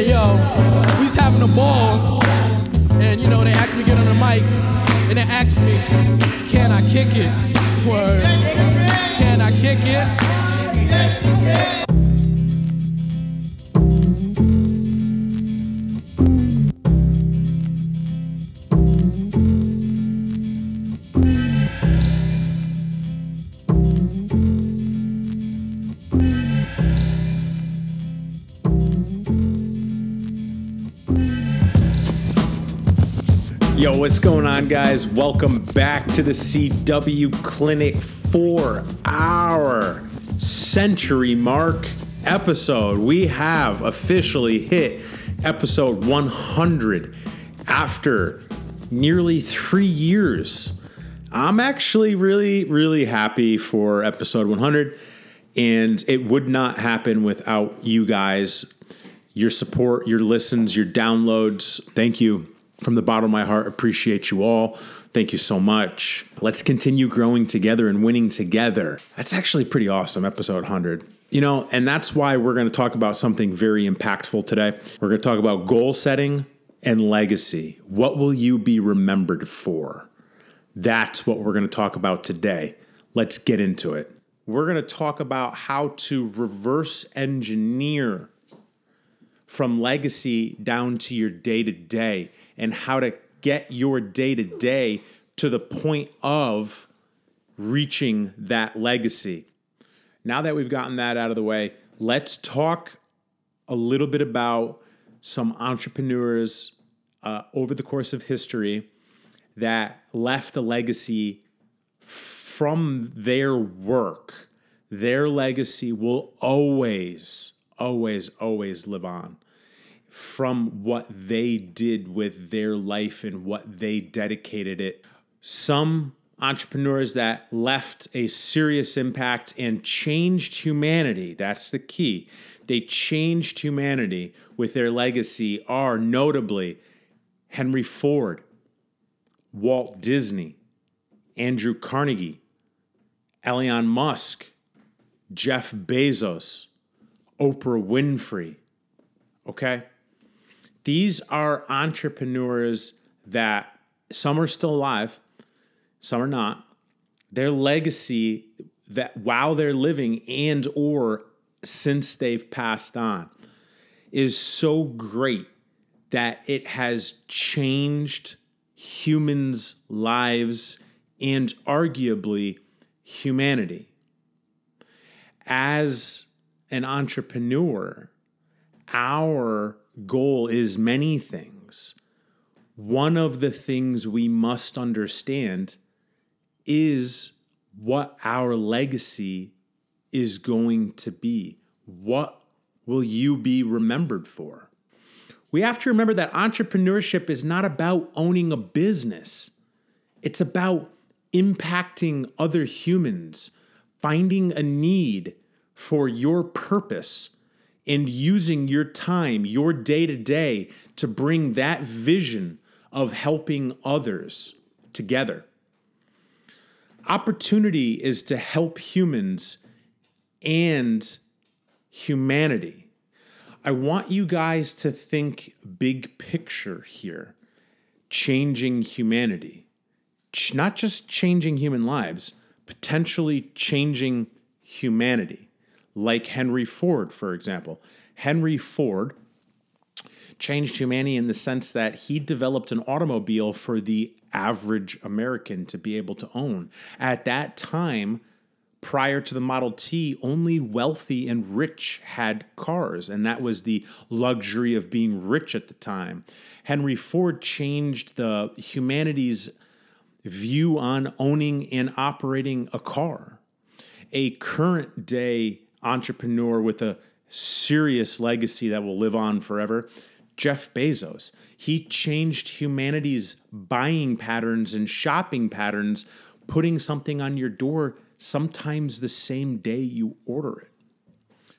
Yo, we was having a ball, and you know they asked me to get on the mic, and they asked me, can I kick it? Word. Can I kick it? What's going on, guys? Welcome back to the CW Clinic for our century mark episode. We have officially hit episode 100 after nearly three years. I'm actually really, really happy for episode 100, and it would not happen without you guys, your support, your listens, your downloads. Thank you from the bottom of my heart, appreciate you all. Thank you so much. Let's continue growing together and winning together. That's actually pretty awesome, episode 100. You know, and that's why we're going to talk about something very impactful today. We're going to talk about goal setting and legacy. What will you be remembered for? That's what we're going to talk about today. Let's get into it. We're going to talk about how to reverse engineer from legacy down to your day to day and how to get your day to day to the point of reaching that legacy. Now that we've gotten that out of the way, let's talk a little bit about some entrepreneurs uh, over the course of history that left a legacy from their work. Their legacy will always, always, always live on from what they did with their life and what they dedicated it. Some entrepreneurs that left a serious impact and changed humanity. That's the key. They changed humanity with their legacy are notably Henry Ford, Walt Disney, Andrew Carnegie, Elon Musk, Jeff Bezos, Oprah Winfrey. Okay? These are entrepreneurs that some are still alive, some are not. Their legacy that while they're living and or since they've passed on is so great that it has changed humans' lives and arguably humanity. As an entrepreneur, our goal is many things. One of the things we must understand is what our legacy is going to be. What will you be remembered for? We have to remember that entrepreneurship is not about owning a business, it's about impacting other humans, finding a need for your purpose and using your time, your day to day, to bring that vision of helping others together. Opportunity is to help humans and humanity. I want you guys to think big picture here changing humanity, not just changing human lives, potentially changing humanity like Henry Ford, for example. Henry Ford changed humanity in the sense that he developed an automobile for the average American to be able to own. At that time, prior to the Model T, only wealthy and rich had cars, and that was the luxury of being rich at the time. Henry Ford changed the humanity's view on owning and operating a car. A current day entrepreneur with a serious legacy that will live on forever. Jeff Bezos. He changed humanity's buying patterns and shopping patterns, putting something on your door sometimes the same day you order it.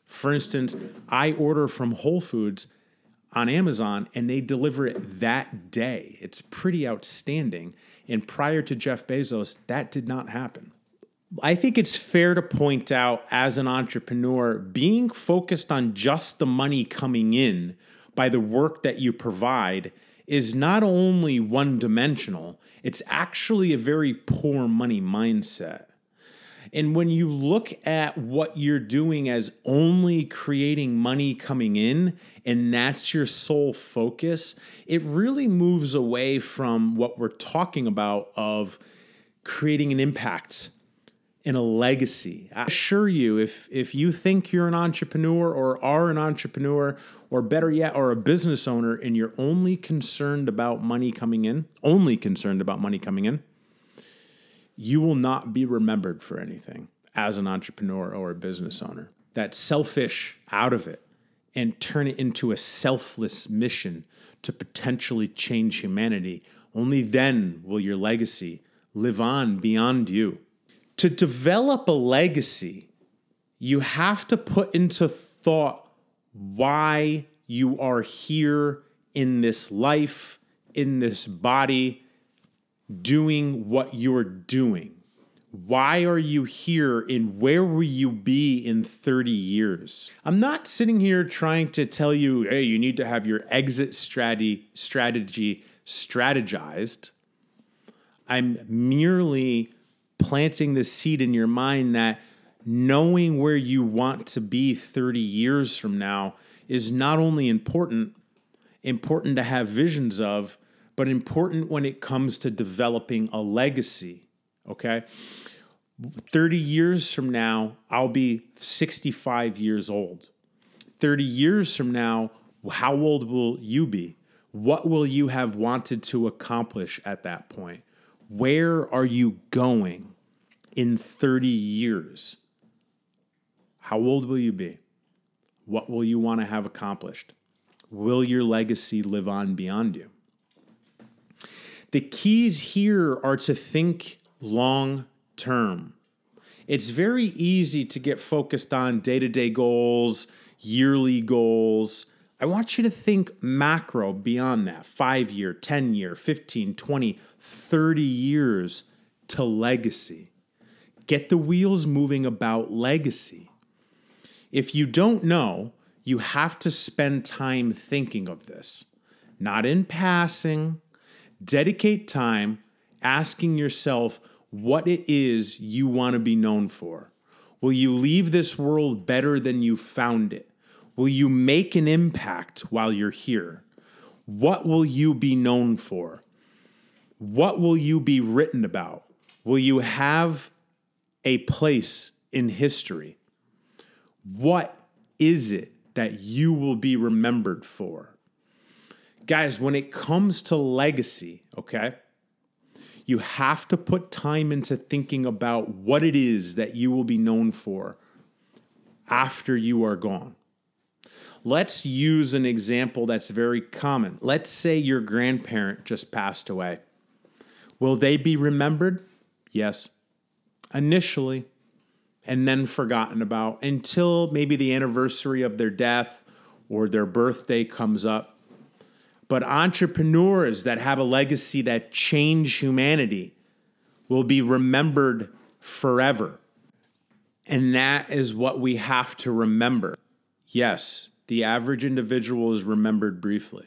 For instance, I order from Whole Foods on Amazon and they deliver it that day. It's pretty outstanding. And prior to Jeff Bezos, that did not happen. I think it's fair to point out as an entrepreneur, being focused on just the money coming in by the work that you provide is not only one dimensional, it's actually a very poor money mindset. And when you look at what you're doing as only creating money coming in, and that's your sole focus, it really moves away from what we're talking about of creating an impact and a legacy. I assure you, if if you think you're an entrepreneur or are an entrepreneur, or better yet, are a business owner and you're only concerned about money coming in, only concerned about money coming in, you will not be remembered for anything as an entrepreneur or a business owner. That selfish out of it and turn it into a selfless mission to potentially change humanity. Only then will your legacy live on beyond you. To develop a legacy, you have to put into thought why you are here in this life, in this body, doing what you're doing. Why are you here and where will you be in 30 years? I'm not sitting here trying to tell you, hey, you need to have your exit strategy strategy strategized. I'm merely planting the seed in your mind that knowing where you want to be 30 years from now is not only important, important to have visions of, but important when it comes to developing a legacy. Okay. 30 years from now, I'll be 65 years old. 30 years from now, how old will you be? What will you have wanted to accomplish at that point? Where are you going in 30 years? How old will you be? What will you want to have accomplished? Will your legacy live on beyond you? The keys here are to think long term. It's very easy to get focused on day to day goals, yearly goals. I want you to think macro beyond that five year, 10 year, 15, 20, 30 years to legacy. Get the wheels moving about legacy. If you don't know, you have to spend time thinking of this, not in passing. Dedicate time asking yourself what it is you want to be known for. Will you leave this world better than you found it? Will you make an impact while you're here? What will you be known for? What will you be written about? Will you have a place in history? What is it that you will be remembered for? Guys, when it comes to legacy, okay, you have to put time into thinking about what it is that you will be known for after you are gone. Let's use an example that's very common. Let's say your grandparent just passed away. Will they be remembered? Yes. Initially, and then forgotten about until maybe the anniversary of their death or their birthday comes up. But entrepreneurs that have a legacy that change humanity will be remembered forever. And that is what we have to remember. Yes, the average individual is remembered briefly.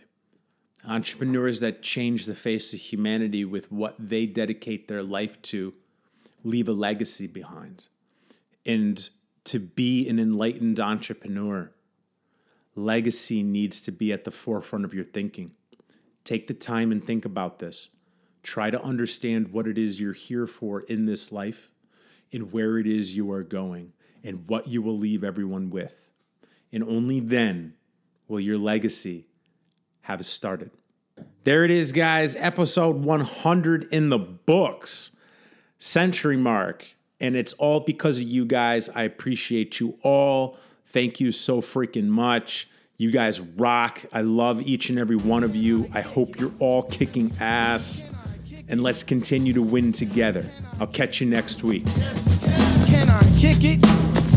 Entrepreneurs that change the face of humanity with what they dedicate their life to leave a legacy behind and to be an enlightened entrepreneur, legacy needs to be at the forefront of your thinking. Take the time and think about this. Try to understand what it is you're here for in this life and where it is you are going and what you will leave everyone with. And only then will your legacy have started. There it is, guys. Episode 100 in the books. Century mark. And it's all because of you guys. I appreciate you all. Thank you so freaking much. You guys rock. I love each and every one of you. I hope you're all kicking ass. And let's continue to win together. I'll catch you next week. Can I kick it?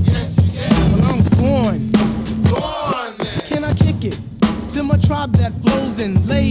Yes, you can. Well, I'm born.